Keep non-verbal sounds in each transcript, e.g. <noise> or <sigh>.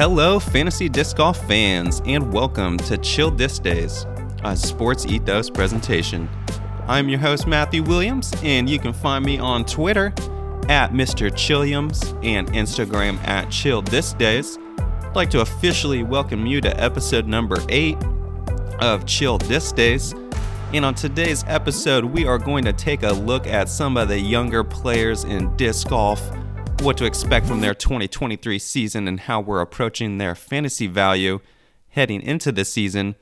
Hello, fantasy disc golf fans, and welcome to Chill Disc Days, a sports ethos presentation. I'm your host, Matthew Williams, and you can find me on Twitter at Mr. Chilliams and Instagram at Chill Disc Days. I'd like to officially welcome you to episode number eight of Chill Disc Days. And on today's episode, we are going to take a look at some of the younger players in disc golf what to expect from their 2023 season and how we're approaching their fantasy value heading into the season.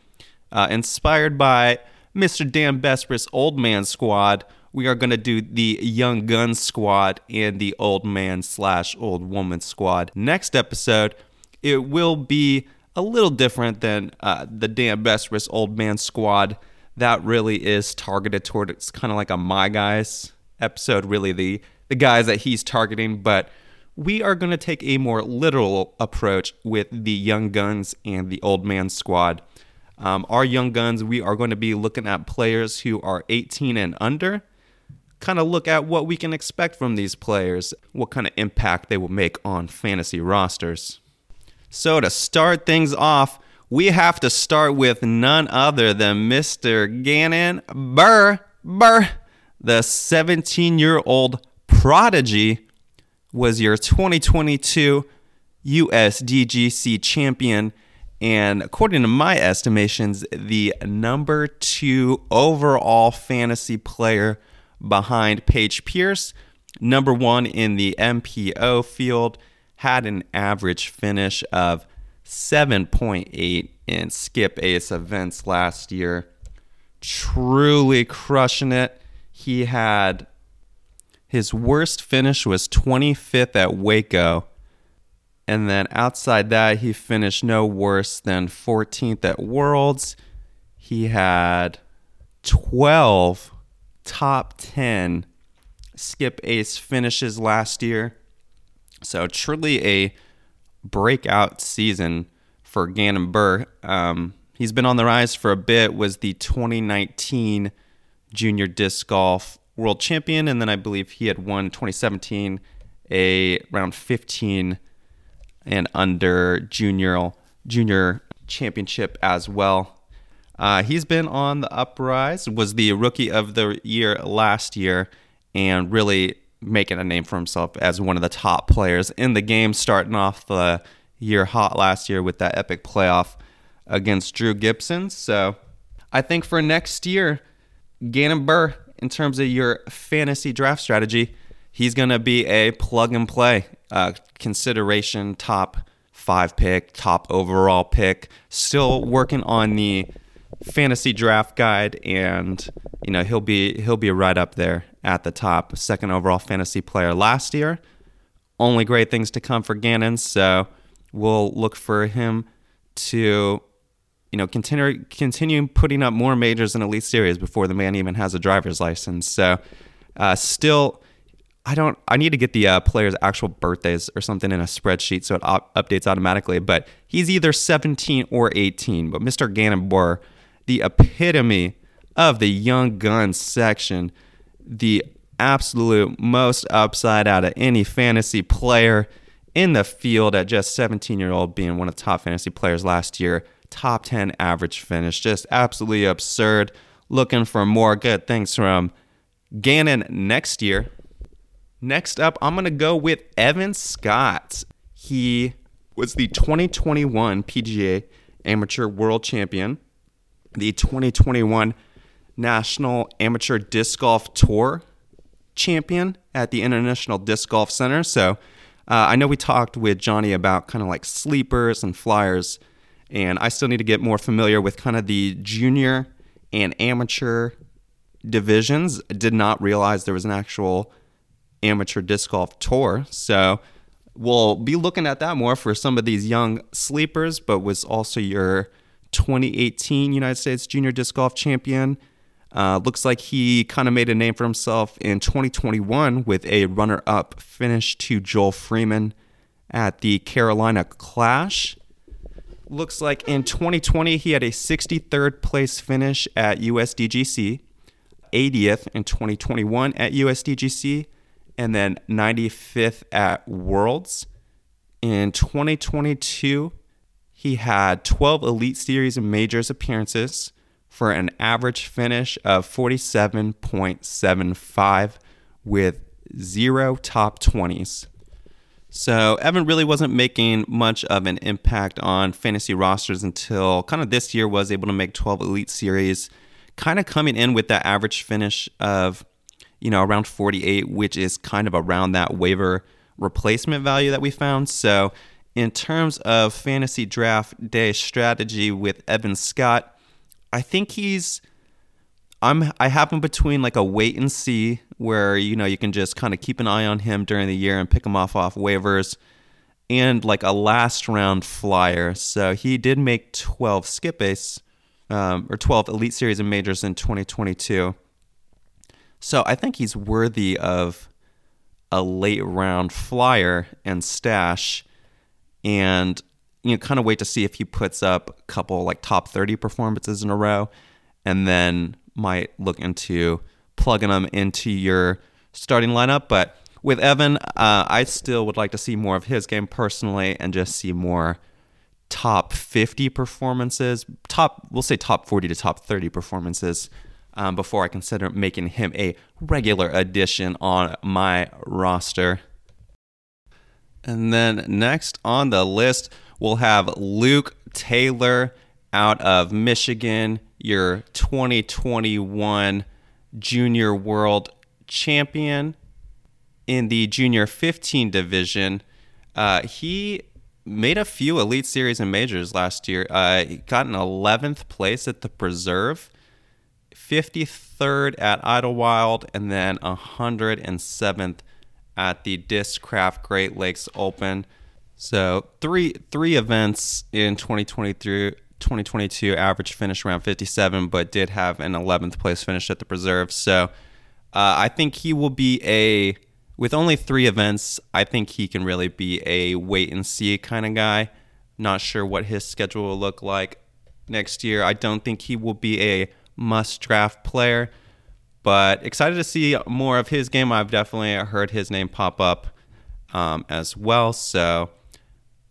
Uh, inspired by Mr. Dan Bespris' Old Man Squad, we are going to do the Young Gun Squad and the Old Man slash Old Woman Squad. Next episode, it will be a little different than uh, the Dan Bespris Old Man Squad. That really is targeted toward it's kind of like a My Guys episode, really the the guys that he's targeting, but we are going to take a more literal approach with the young guns and the old man squad. Um, our young guns, we are going to be looking at players who are 18 and under, kind of look at what we can expect from these players, what kind of impact they will make on fantasy rosters. So, to start things off, we have to start with none other than Mr. Gannon Buhr, Buhr, the 17 year old Prodigy was your 2022 USDGC champion, and according to my estimations, the number two overall fantasy player behind Paige Pierce, number one in the MPO field, had an average finish of 7.8 in skip ace events last year. Truly crushing it. He had his worst finish was 25th at Waco. And then outside that, he finished no worse than 14th at Worlds. He had 12 top 10 skip ace finishes last year. So truly a breakout season for Gannon Buhr. Um, he's been on the rise for a bit, was the 2019 junior disc golf world champion, and then I believe he had won 2017 a round 15 and under junior junior championship as well. Uh, he's been on the uprise. Was the rookie of the year last year, and really making a name for himself as one of the top players in the game. Starting off the year hot last year with that epic playoff against Drew Gibson. So I think for next year, Gannon Buhr in terms of your fantasy draft strategy, he's going to be a plug and play uh, consideration top five pick, top overall pick. Still working on the fantasy draft guide, and you know he'll be he'll be right up there at the top. Second overall fantasy player last year. Only great things to come for Gannon, so we'll look for him to you know, continue continue putting up more majors and elite series before the man even has a driver's license. So, uh, still, I don't. I need to get the uh, players' actual birthdays or something in a spreadsheet so it op- updates automatically. But he's either 17 or 18. But Mr. Gannon Buhr, the epitome of the young gun section, the absolute most upside out of any fantasy player in the field at just 17 year old, being one of the top fantasy players last year top 10 average finish. Just absolutely absurd. Looking for more good things from Gannon next year. Next up, I'm going to go with Evan Scott. He was the 2021 PDGA Amateur World Champion, the 2021 National Amateur Disc Golf Tour Champion at the International Disc Golf Center. So uh, I know we talked with Johnny about kind of like sleepers and flyers and I still need to get more familiar with kind of the junior and amateur divisions. I did not realize there was an actual amateur disc golf tour. So we'll be looking at that more for some of these young sleepers, but was also your 2018 United States Junior Disc Golf Champion. Uh, looks like he kind of made a name for himself in 2021 with a runner up finish to Joel Freeman at the Carolina Clash looks like in 2020 he had a 63rd place finish at USDGC, 80th in 2021 at USDGC, and then 95th at Worlds In 2022, he had 12 Elite Series and Majors appearances for an average finish of 47.75 with zero top 20s. So Evan really wasn't making much of an impact on fantasy rosters until kind of this year was able to make 12 Elite Series, kind of coming in with that average finish of, you know, around 48, which is kind of around that waiver replacement value that we found. So in terms of fantasy draft day strategy with Evan Scott, I think he's I'm I have him between like a wait and see where you know you can just kind of keep an eye on him during the year and pick him off off waivers and like a last round flyer. So he did make 12 skip ace um, or 12 elite series and majors in 2022. So I think he's worthy of a late round flyer and stash and you know kind of wait to see if he puts up a couple like top 30 performances in a row and then might look into plugging them into your starting lineup but with Evan uh, I still would like to see more of his game personally and just see more top 50 performances top we'll say top 40 to top 30 performances um, before I consider making him a regular addition on my roster. And then next on the list, we'll have Luke Taylor out of Michigan, your 2021 Junior World Champion in the Junior 15 division. Uh, he made a few Elite Series and Majors last year. Uh, he got an 11th place at the Preserve, 53rd at Idlewild, and then 107th at the Discraft Great Lakes Open. So three three events in 2023, 2022. Average finish around 57, but did have an 11th place finish at the Preserve. So uh, I think he will be a with only three events. I think he can really be a wait and see kind of guy. Not sure what his schedule will look like next year. I don't think he will be a must draft player. But excited to see more of his game. I've definitely heard his name pop up um, as well. So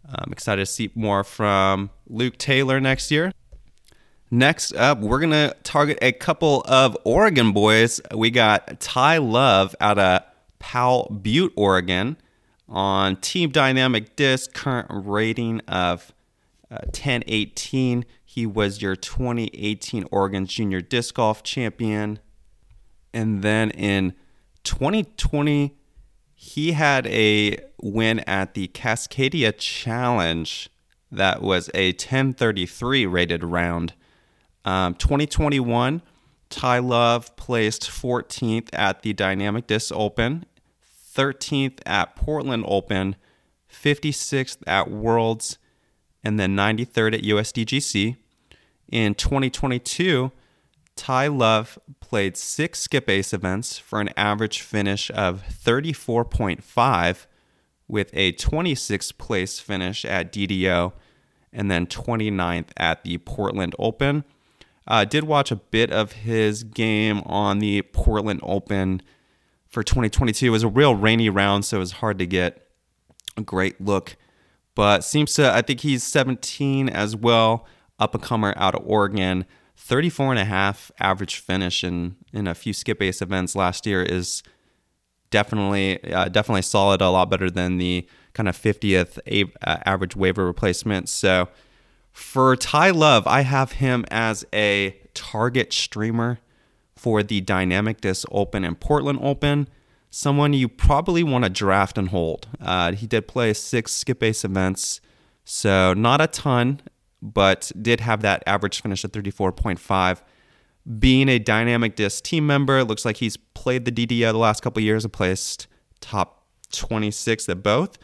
I'm excited to see more from Luke Taylor next year. Next up, we're going to target a couple of Oregon boys. We got Ty Love out of Powell Butte, Oregon on Team Dynamic Disc, current rating of uh, 1018. He was your 2018 Oregon Junior Disc Golf Champion. And then in 2020, he had a win at the Cascadia Challenge that was a 1033 rated round. Um, 2021, Ty Love placed 14th at the Dynamic Disc Open, 13th at Portland Open, 56th at Worlds, and then 93rd at USDGC. In 2022, Ty Love played six skip ace events for an average finish of 34.5 with a 26th place finish at DDO and then 29th at the Portland Open. Uh, did watch a bit of his game on the Portland Open for 2022. It was a real rainy round, so it was hard to get a great look. But seems to, I think he's 17 as well, up and comer out of Oregon. 34 and a half average finish in, in a few skip ace events last year is definitely uh, definitely solid, a lot better than the kind of 50th a- uh, average waiver replacement. So for Ty Love, I have him as a target streamer for the Dynamic Disc Open and Portland Open. Someone you probably want to draft and hold. Uh, he did play six skip ace events, so not a ton but did have that average finish at 34.5. Being a dynamic disc team member, looks like he's played the DDO the last couple years and placed top 26 at both.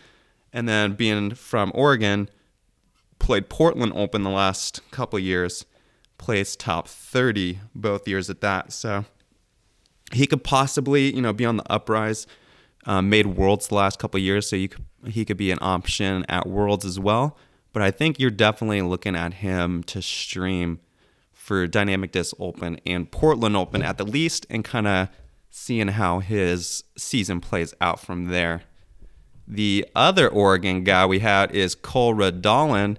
And then being from Oregon, played Portland Open the last couple years, placed top 30 both years at that. So he could possibly, you know, be on the uprise. Uh, made Worlds the last couple years, so could, he could be an option at Worlds as well. But I think you're definitely looking at him to stream for Dynamic Disc Open and Portland Open at the least, and kind of seeing how his season plays out from there. The other Oregon guy we had is Cole Redalen,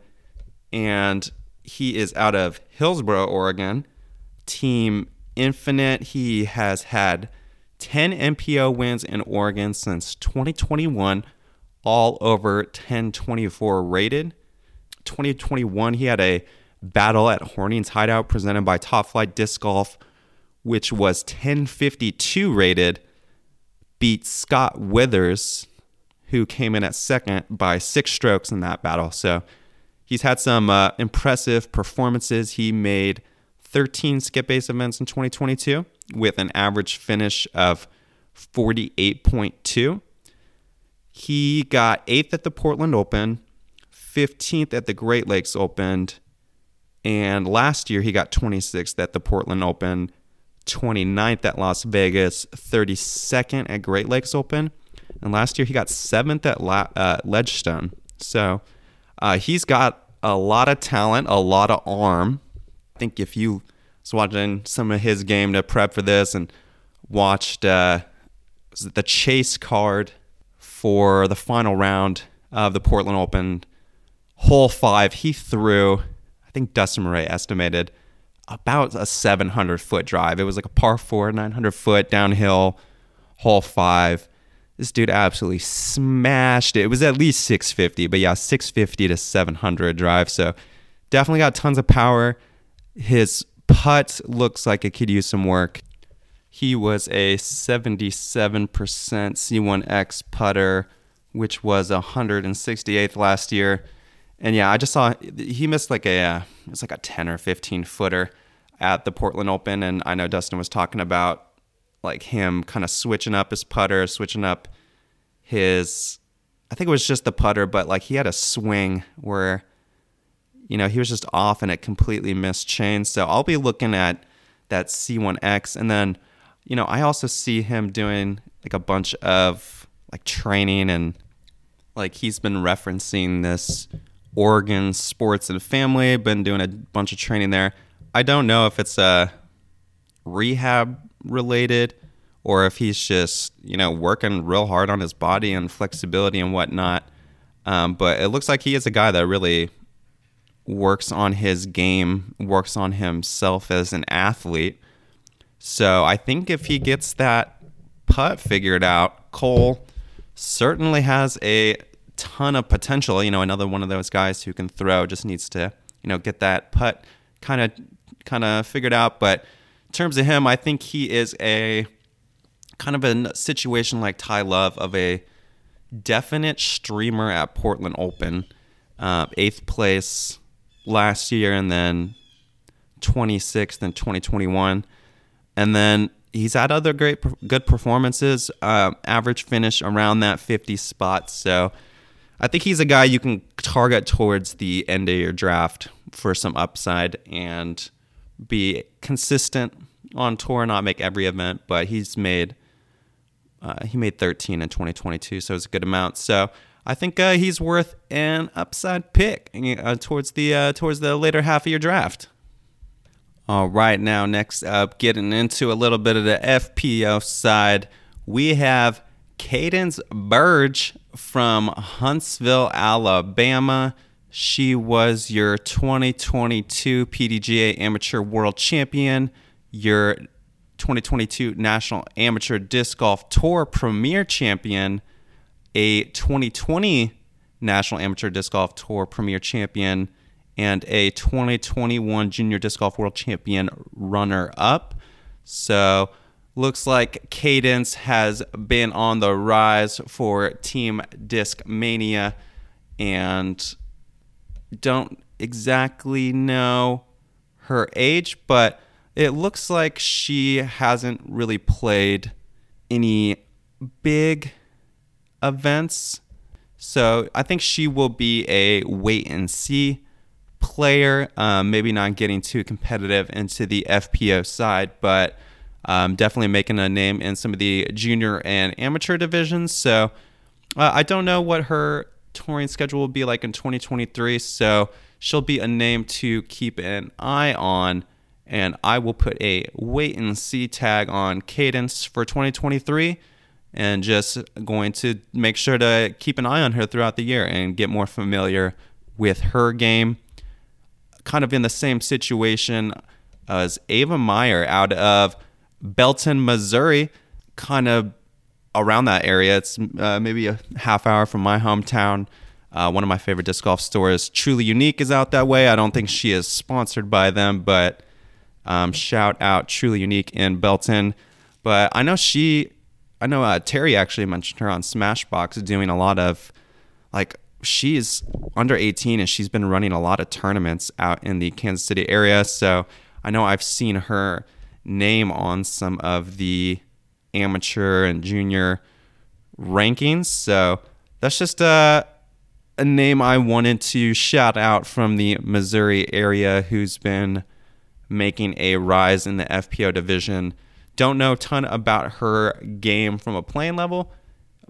and he is out of Hillsboro, Oregon. Team Infinite. He has had 10 MPO wins in Oregon since 2021, all over 1024 rated. 2021, he had a battle at Hornings Hideout presented by Top Flight Disc Golf, which was 1052 rated, beat Scott Withers, who came in at second by six strokes in that battle. So he's had some uh, impressive performances. He made 13 skip ace events in 2022 with an average finish of 48.2. He got eighth at the Portland Open, 15th at the Great Lakes Open, and last year he got 26th at the Portland Open, 29th at Las Vegas, 32nd at Great Lakes Open, and last year he got seventh at La- uh, Ledgestone. So uh, he's got a lot of talent, a lot of arm. I think if you was watching some of his game to prep for this and watched uh, the chase card for the final round of the Portland Open, hole five, he threw I think Dustin Murray estimated about a 700 foot drive. It was like a par four, 900 foot downhill, hole five. This dude absolutely smashed it. It was at least 650, but yeah, 650 to 700 drive. So definitely got tons of power. His putt looks like it could use some work. He was a 77% C1X putter, which was 168th last year. And yeah, I just saw he missed like a uh, it's like a 10 or 15 footer at the Portland Open and I know Dustin was talking about like him kind of switching up his putter, switching up his I think it was just the putter, but like he had a swing where you know, he was just off and it completely missed chains. So I'll be looking at that C1X and then you know, I also see him doing like a bunch of like training and like he's been referencing this Oregon Sports and Family. Been doing a bunch of training there. I don't know if it's a rehab related or if he's just you know working real hard on his body and flexibility and whatnot. Um, but it looks like he is a guy that really works on his game, works on himself as an athlete. So I think if he gets that putt figured out, Cole certainly has a ton of potential. You know, another one of those guys who can throw just needs to, you know, get that putt kind of kind of figured out. But in terms of him, I think he is a kind of a situation like Ty Love of a definite streamer at Portland Open, uh, eighth place last year, and then 26th in 2021, and then he's had other great good performances. Uh, average finish around that 50 spot, so I think he's a guy you can target towards the end of your draft for some upside and be consistent on tour, not make every event, but he's made uh, he made 13 in 2022, so it's a good amount. So I think uh, he's worth an upside pick uh, towards the uh, towards the later half of your draft. All right, now next up, getting into a little bit of the FPO side, we have Cadence Burge from Huntsville, Alabama. She was your 2022 PDGA Amateur World Champion, your 2022 National Amateur Disc Golf Tour Premier Champion, a 2020 National Amateur Disc Golf Tour Premier Champion, and a 2021 Junior Disc Golf World Champion runner up. So, Looks like Cadence has been on the rise for Team Discmania and don't exactly know her age, but it looks like she hasn't really played any big events. So I think she will be a wait and see player, um, maybe not getting too competitive into the FPO side, but um, definitely making a name in some of the junior and amateur divisions. So uh, I don't know what her touring schedule will be like in 2023. So she'll be a name to keep an eye on. And I will put a wait and see tag on Cadence for 2023. and just going to make sure to keep an eye on her throughout the year and get more familiar with her game. Kind of in the same situation as Ava Meyer out of Belton, Missouri, kind of around that area. It's uh, maybe a half hour from my hometown. Uh, one of my favorite disc golf stores, Truly Unique, is out that way. I don't think she is sponsored by them, but um, shout out Truly Unique in Belton. But I know she, I know uh, Terry actually mentioned her on Smashbox doing a lot of like she's under 18 and she's been running a lot of tournaments out in the Kansas City area. So I know I've seen her name on some of the amateur and junior rankings. So that's just a, a name I wanted to shout out from the Missouri area who's been making a rise in the FPO division. Don't know a ton about her game from a playing level,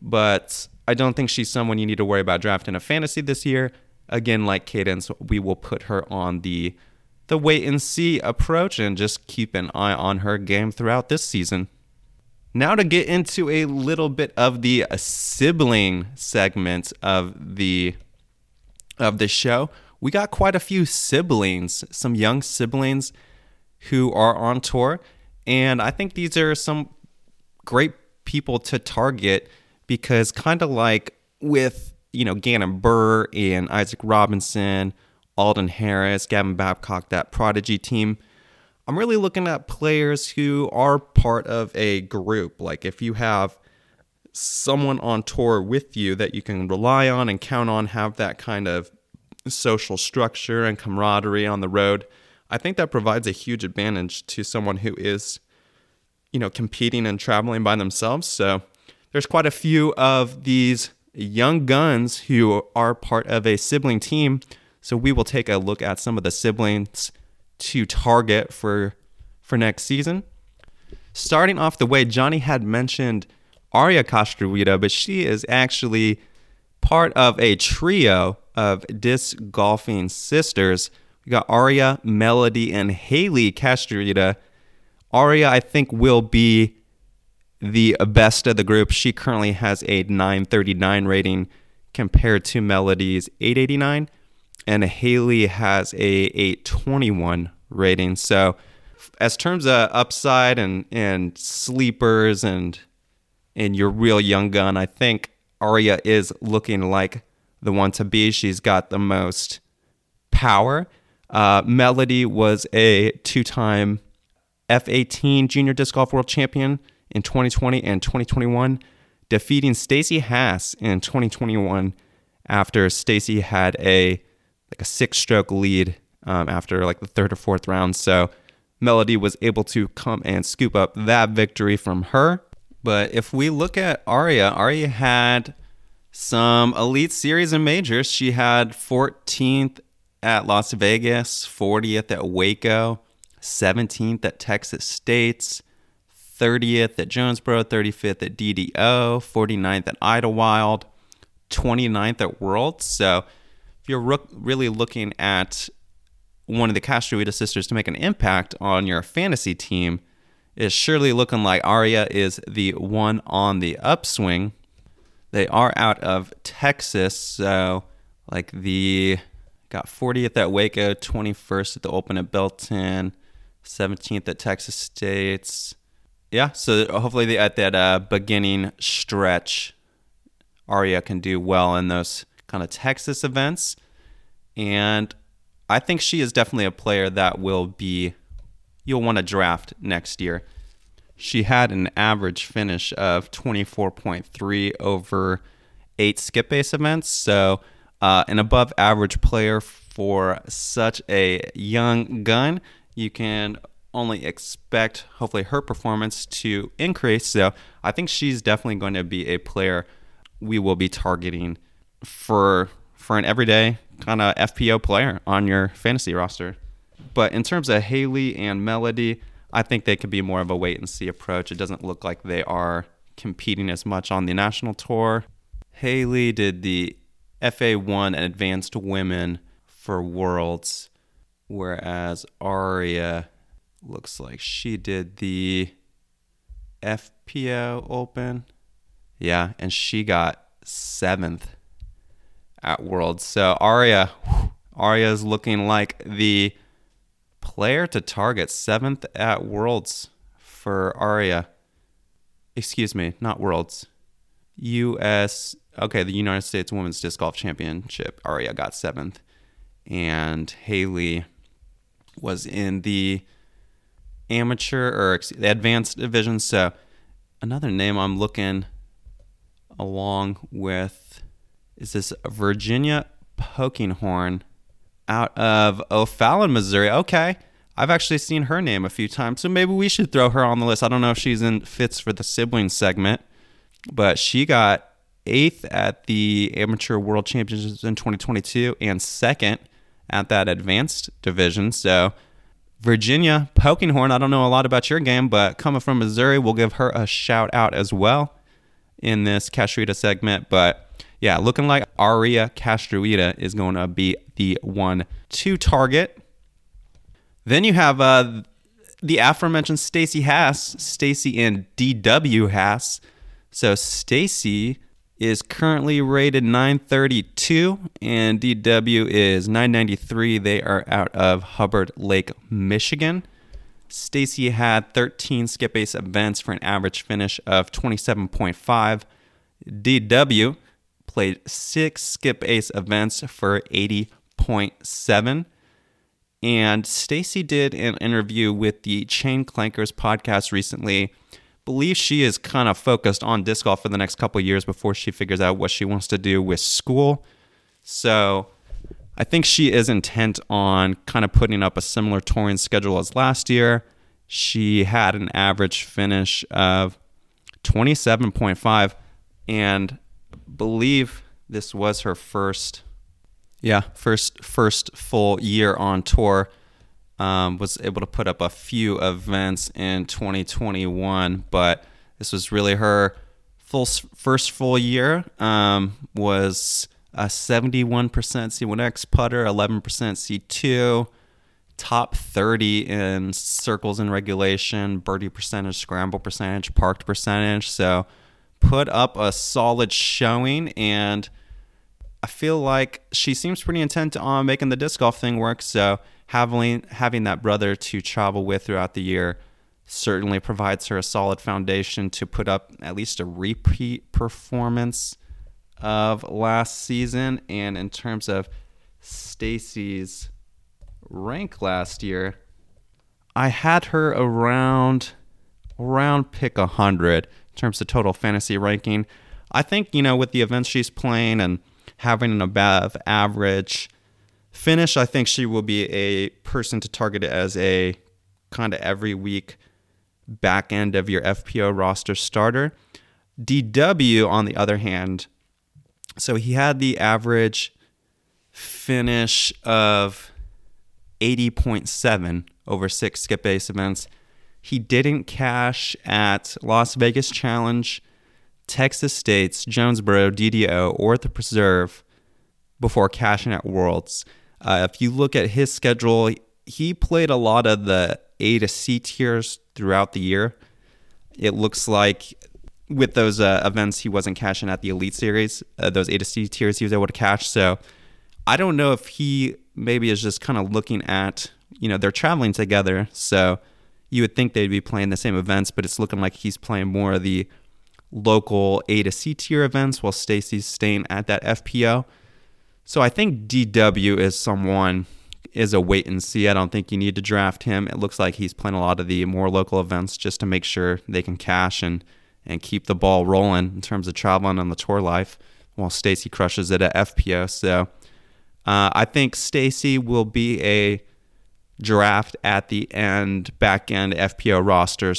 but I don't think she's someone you need to worry about drafting a fantasy this year. Again, like Cadence, we will put her on the the wait and see approach and just keep an eye on her game throughout this season. Now to get into a little bit of the sibling segment of the of the show. We got quite a few siblings, some young siblings who are on tour, and I think these are some great people to target because kind of like with, you know, Gannon Buhr and Isaac Robinson, Alden Harris, Gavin Babcock, that prodigy team, I'm really looking at players who are part of a group. Like if you have someone on tour with you that you can rely on and count on, have that kind of social structure and camaraderie on the road, I think that provides a huge advantage to someone who is, you know, competing and traveling by themselves. So there's quite a few of these young guns who are part of a sibling team. So we will take a look at some of the siblings to target for for next season. Starting off the way, Johnny had mentioned Aria Castruita, but she is actually part of a trio of disc golfing sisters. We got Aria, Melody, and Haley Castruita. Aria, I think, will be the best of the group. She currently has a 939 rating compared to Melody's 889 and Haley has a 821 rating. So, as terms of upside and and sleepers and and your real young gun, I think Aria is looking like the one to be. She's got the most power. Uh, Melody was a two-time F18 Junior Disc Golf World Champion in 2020 and 2021, defeating Stacy Haas in 2021 after Stacy had a like a six stroke lead um, after like the third or fourth round. So Melody was able to come and scoop up that victory from her. But if we look at Aria, Aria had some Elite Series and majors. She had 14th at Las Vegas, 40th at Waco, 17th at Texas States, 30th at Jonesboro, 35th at DDO, 49th at Idlewild, 29th at Worlds. So if you're re- really looking at one of the Castruita sisters to make an impact on your fantasy team, is surely looking like Aria is the one on the upswing. They are out of Texas, so like the got 40th at Waco, 21st at the Open at Belton, 17th at Texas States. Yeah, so hopefully at that uh, beginning stretch, Aria can do well in those kind of Texas events. And I think she is definitely a player that will be, you'll want to draft next year. She had an average finish of 24.3 over eight skip ace events. So, uh, an above average player for such a young gun. You can only expect, hopefully, her performance to increase. So, I think she's definitely going to be a player we will be targeting for for an everyday kind of FPO player on your fantasy roster. But in terms of Haley and Melody, I think they could be more of a wait and see approach. It doesn't look like they are competing as much on the national tour. Haley did the FA1 and Advanced Women for Worlds, whereas Aria looks like she did the FPO Open. Yeah, and she got seventh at Worlds. So Aria, Aria is looking like the player to target seventh at Worlds for Aria. Excuse me, not Worlds. U.S. Okay, the United States Women's Disc Golf Championship. Aria got seventh, and Haley was in the amateur or the advanced division. So another name I'm looking along with is this Virginia Pokinghorn out of O'Fallon, Missouri. Okay. I've actually seen her name a few times, so maybe we should throw her on the list. I don't know if she's in fits for the sibling segment, but she got eighth at the Amateur World Championships in 2022 and second at that advanced division. So Virginia Pokinghorn, I don't know a lot about your game, but coming from Missouri, we'll give her a shout out as well in this Castruita segment. But yeah, looking like Aria Castruita is going to be the one to target. Then you have uh, the aforementioned Stacy Haas, Stacy and DW Haas. So Stacy is currently rated 932 and DW is 993. They are out of Hubbard Lake, Michigan. Stacy had 13 skip ace events for an average finish of 27.5. DW played six skip ace events for 80.7. And Stacy did an interview with the Chain Clankers podcast recently Believe she is kind of focused on disc golf for the next couple years before she figures out what she wants to do with school. So I think she is intent on kind of putting up a similar touring schedule as last year. She had an average finish of 27.5 and believe this was her first yeah, first first full year on tour um, was able to put up a few events in 2021, but this was really her full first full year. Um, was a 71% C1X putter, 11% C2, top 30 in circles in regulation, birdie percentage, scramble percentage, parked percentage. So put up a solid showing and. I feel like she seems pretty intent on making the disc golf thing work. So having having that brother to travel with throughout the year certainly provides her a solid foundation to put up at least a repeat performance of last season. And in terms of Stacy's rank last year, I had her around around pick 100 in terms of total fantasy ranking. I think, you know, with the events she's playing and having an above average Finish, I think she will be a person to target as a kind of every week back end of your FPO roster starter. DW, on the other hand, so he had the average finish of 80.7 over six skip ace events. He didn't cash at Las Vegas Challenge, Texas States, Jonesboro, DDO, or the Preserve before cashing at Worlds. Uh, if you look at his schedule, he played a lot of the A to C tiers throughout the year. It looks like with those uh, events, he wasn't cashing at the Elite Series. Uh, those A to C tiers, he was able to cash. So I don't know if he maybe is just kind of looking at, you know, they're traveling together. So you would think they'd be playing the same events, but it's looking like he's playing more of the local A to C tier events while Stacy's staying at that FPO. So I think DW is someone is a wait and see. I don't think you need to draft him. It looks like he's playing a lot of the more local events just to make sure they can cash and and keep the ball rolling in terms of traveling on the tour life while Stacy crushes it at FPO. So uh, I think Stacy will be a draft at the end, back end FPO roster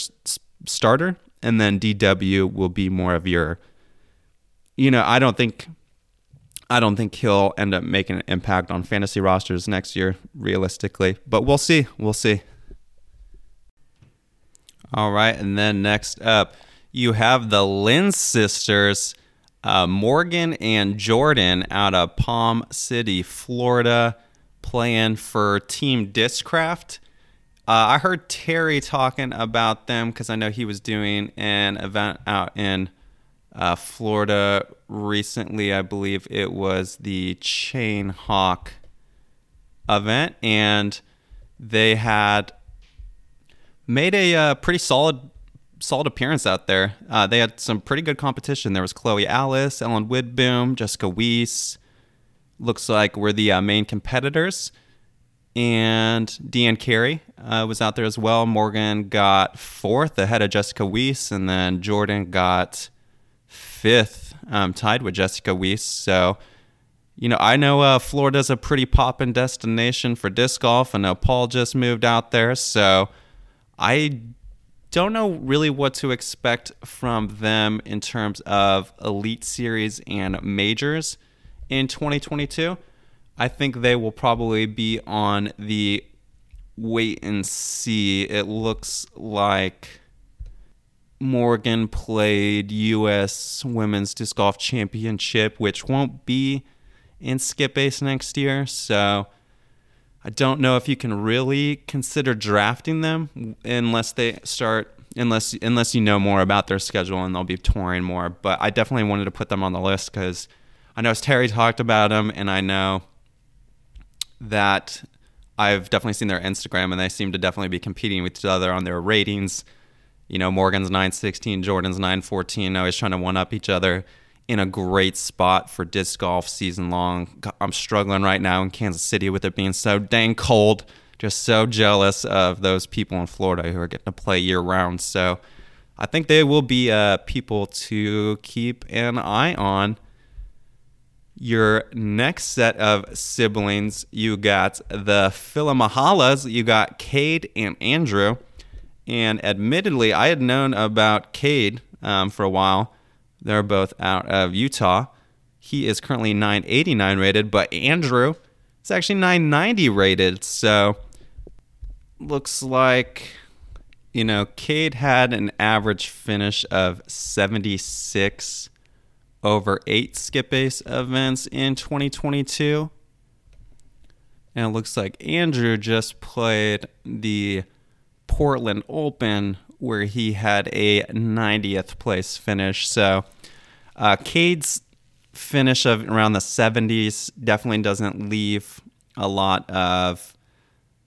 starter, and then DW will be more of your. You know, I don't think I don't think he'll end up making an impact on fantasy rosters next year, realistically. But we'll see. We'll see. All right. And then next up, you have the Lynn sisters, uh, Morgan and Jordan, out of Palm City, Florida, playing for Team Discraft. Uh, I heard Terry talking about them because I know he was doing an event out in Uh, Florida recently, I believe it was the Chain Hawk event, and they had made a uh, pretty solid solid appearance out there. Uh, they had some pretty good competition. There was Chloe Alice, Ellen Widboom, Jessica Weiss. Looks like we're the uh, main competitors. And Deanne Carey uh, was out there as well. Morgan got fourth ahead of Jessica Weiss, and then Jordan got fifth, um, tied with Jessica Weiss. So, you know, I know uh, Florida's a pretty poppin' destination for disc golf. I know Paul just moved out there, so I don't know really what to expect from them in terms of Elite Series and majors in 2022. I think they will probably be on the wait and see. It looks like Morgan played U.S. Women's Disc Golf Championship, which won't be in Skip Ace next year. So I don't know if you can really consider drafting them unless they start unless unless you know more about their schedule and they'll be touring more. But I definitely wanted to put them on the list because I know Terry talked about them, and I know that I've definitely seen their Instagram, and they seem to definitely be competing with each other on their ratings. You know, Morgan's 916, Jordan's 914, always trying to one up each other in a great spot for disc golf season long. I'm struggling right now in Kansas City with it being so dang cold. Just so jealous of those people in Florida who are getting to play year round. So I think they will be uh, people to keep an eye on. Your next set of siblings, you got the Filamahalas, you got Cade and Andrew. And admittedly, I had known about Cade um, for a while they're both out of Utah. He is currently 989 rated, but Andrew is actually 990 rated. So looks like, you know, Cade had an average finish of 76 over eight skip ace events in 2022. And it looks like Andrew just played the Portland Open where he had a 90th place finish. So uh, Cade's finish of around the 70s definitely doesn't leave a lot of.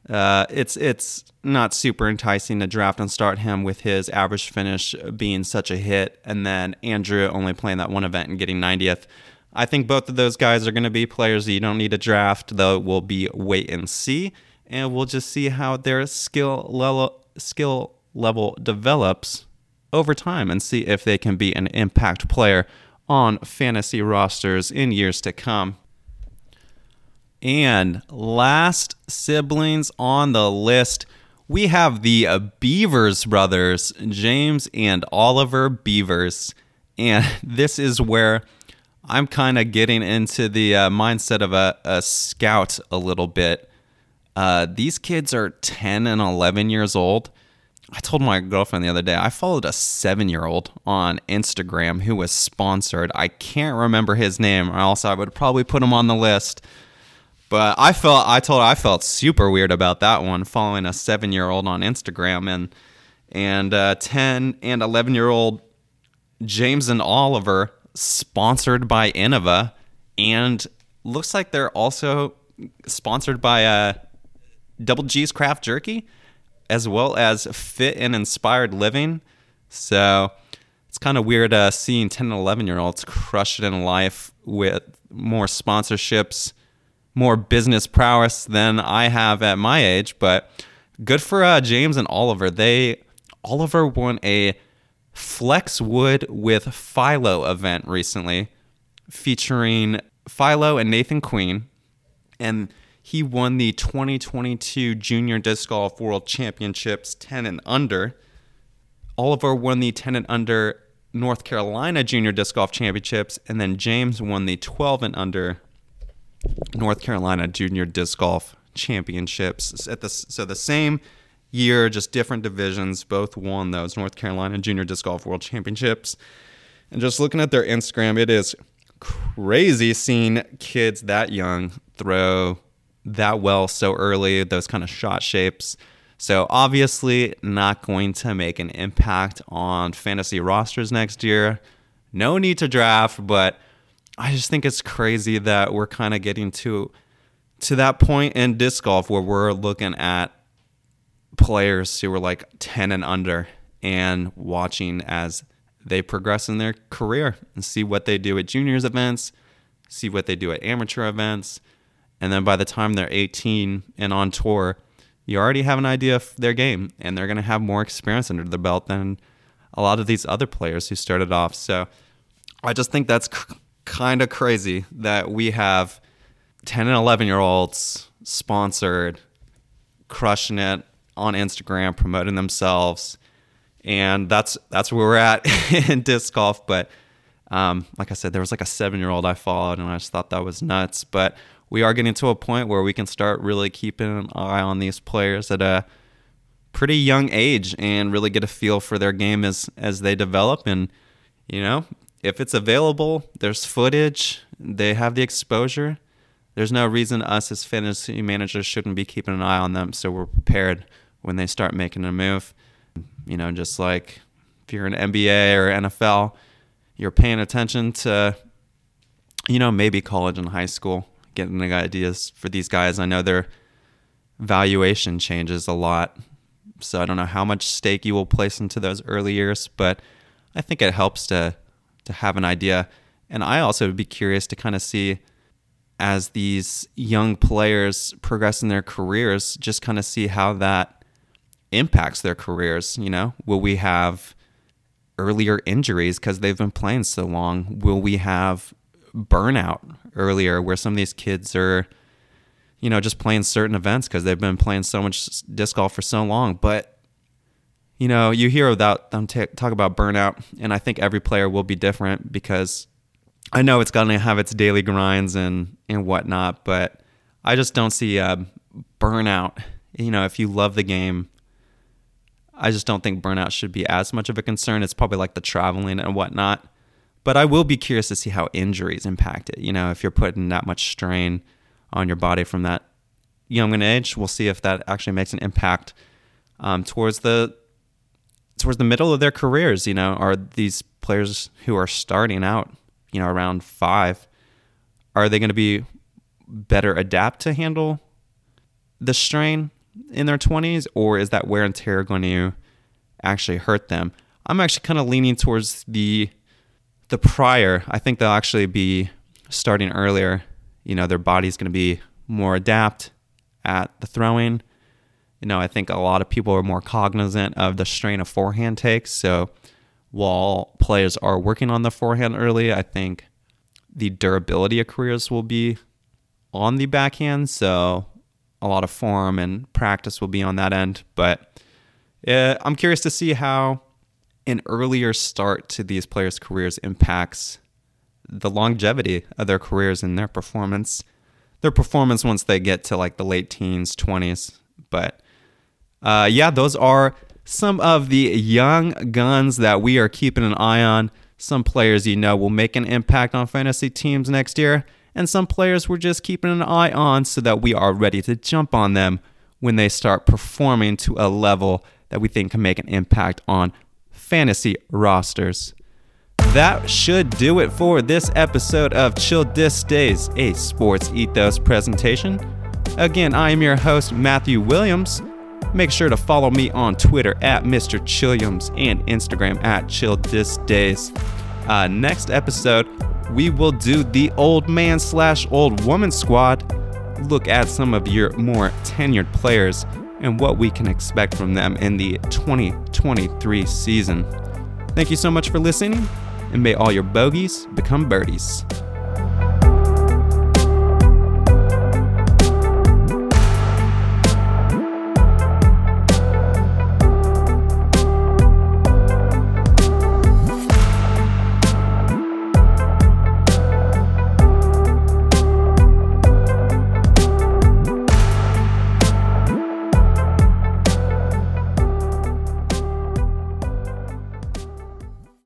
Uh, it's it's not super enticing to draft and start him with his average finish being such a hit, and then Andrew only playing that one event and getting 90th. I think both of those guys are going to be players that you don't need to draft, though. We'll be wait and see, and we'll just see how their skill level skill level develops over time and see if they can be an impact player on fantasy rosters in years to come. And last siblings on the list, we have the Beavers brothers, James and Oliver Beavers. And <laughs> this is where I'm kind of getting into the uh, mindset of a, a, scout a little bit. Uh, these kids are 10 and 11 years old I told my girlfriend the other day I followed a seven year old on Instagram who was sponsored. I can't remember his name, or else I would probably put him on the list. But I felt I told her I felt super weird about that one, following a seven year old on Instagram and and uh, ten and eleven year old James and Oliver sponsored by Innova, and looks like they're also sponsored by uh, Double G's Craft Jerky as well as fit and inspired living. So it's kind of weird uh, seeing 10 and 11 year olds crush it in life with more sponsorships, more business prowess than I have at my age. But good for uh, James and Oliver. They Oliver won a Flex Wood with Philo event recently, featuring Philo and Nathan Queen, and he won the 2022 Junior Disc Golf World Championships 10 and under. Oliver won the 10 and under North Carolina Junior Disc Golf Championships, and then James won the 12 and under North Carolina Junior Disc Golf Championships. At the, so the same year, just different divisions, both won those North Carolina Junior Disc Golf World Championships. And just looking at their Instagram, it is crazy seeing kids that young throw that well so early, those kind of shot shapes. So obviously not going to make an impact on fantasy rosters next year. no need to draft, but I just think it's crazy that we're kind of getting to to that point in disc golf where we're looking at players who are like 10 and under and watching as they progress in their career and see what they do at juniors events, see what they do at amateur events, and then by the time they're 18 and on tour, you already have an idea of their game and they're going to have more experience under their belt than a lot of these other players who started off. So I just think that's kind of crazy that we have 10 and 11 year olds sponsored, crushing it on Instagram, promoting themselves. And that's that's where we're at <laughs> in disc golf. But um, like I said, there was like a seven year old I followed, and I just thought that was nuts. But we are getting to a point where we can start really keeping an eye on these players at a pretty young age and really get a feel for their game as as they develop and you know if it's available there's footage they have the exposure there's no reason us as fantasy managers shouldn't be keeping an eye on them so we're prepared when they start making a move you know just like if you're an NBA or NFL you're paying attention to you know maybe college and high school getting the ideas for these guys. I know their valuation changes a lot. So I don't know how much stake you will place into those early years, but I think it helps to to have an idea. And I also would be curious to kind of see as these young players progress in their careers, just kind of see how that impacts their careers. You know, will we have earlier injuries because they've been playing so long? Will we have burnout earlier where some of these kids are you know just playing certain events because they've been playing so much disc golf for so long but you know you hear about them t- talk about burnout and i think every player will be different because i know it's going to have its daily grinds and and whatnot but i just don't see burnout. You know if you love the game i just don't think burnout should be as much of a concern. It's probably like the traveling and whatnot. But I will be curious to see how injuries impact it. You know, if you're putting that much strain on your body from that young age, we'll see if that actually makes an impact um, towards the towards the middle of their careers. You know, are these players who are starting out, you know, around five, are they going to be better adapt to handle the strain in their 20s, or is that wear and tear going to actually hurt them? I'm actually kind of leaning towards the the prior, I think they'll actually be starting earlier. You know, their body's going to be more adapt at the throwing. You know, I think a lot of people are more cognizant of the strain of forehand takes. So while players are working on the forehand early, I think the durability of careers will be on the backhand. So a lot of form and practice will be on that end. But uh, I'm curious to see how an earlier start to these players' careers impacts the longevity of their careers and their performance. Their performance once they get to like the late teens, 20s. But uh, yeah, those are some of the young guns that we are keeping an eye on. Some players you know will make an impact on fantasy teams next year, and some players we're just keeping an eye on so that we are ready to jump on them when they start performing to a level that we think can make an impact on fantasy rosters. That should do it for this episode of Chill Disc Days, a sports ethos presentation. Again, I am your host, Matthew Williams. Make sure to follow me on Twitter at Mr. Chilliams and Instagram at Chill Disc Days. Uh, next episode, we will do the old man slash old woman squad. Look at some of your more tenured players and what we can expect from them in the 2023 season. Thank you so much for listening, and may all your bogeys become birdies.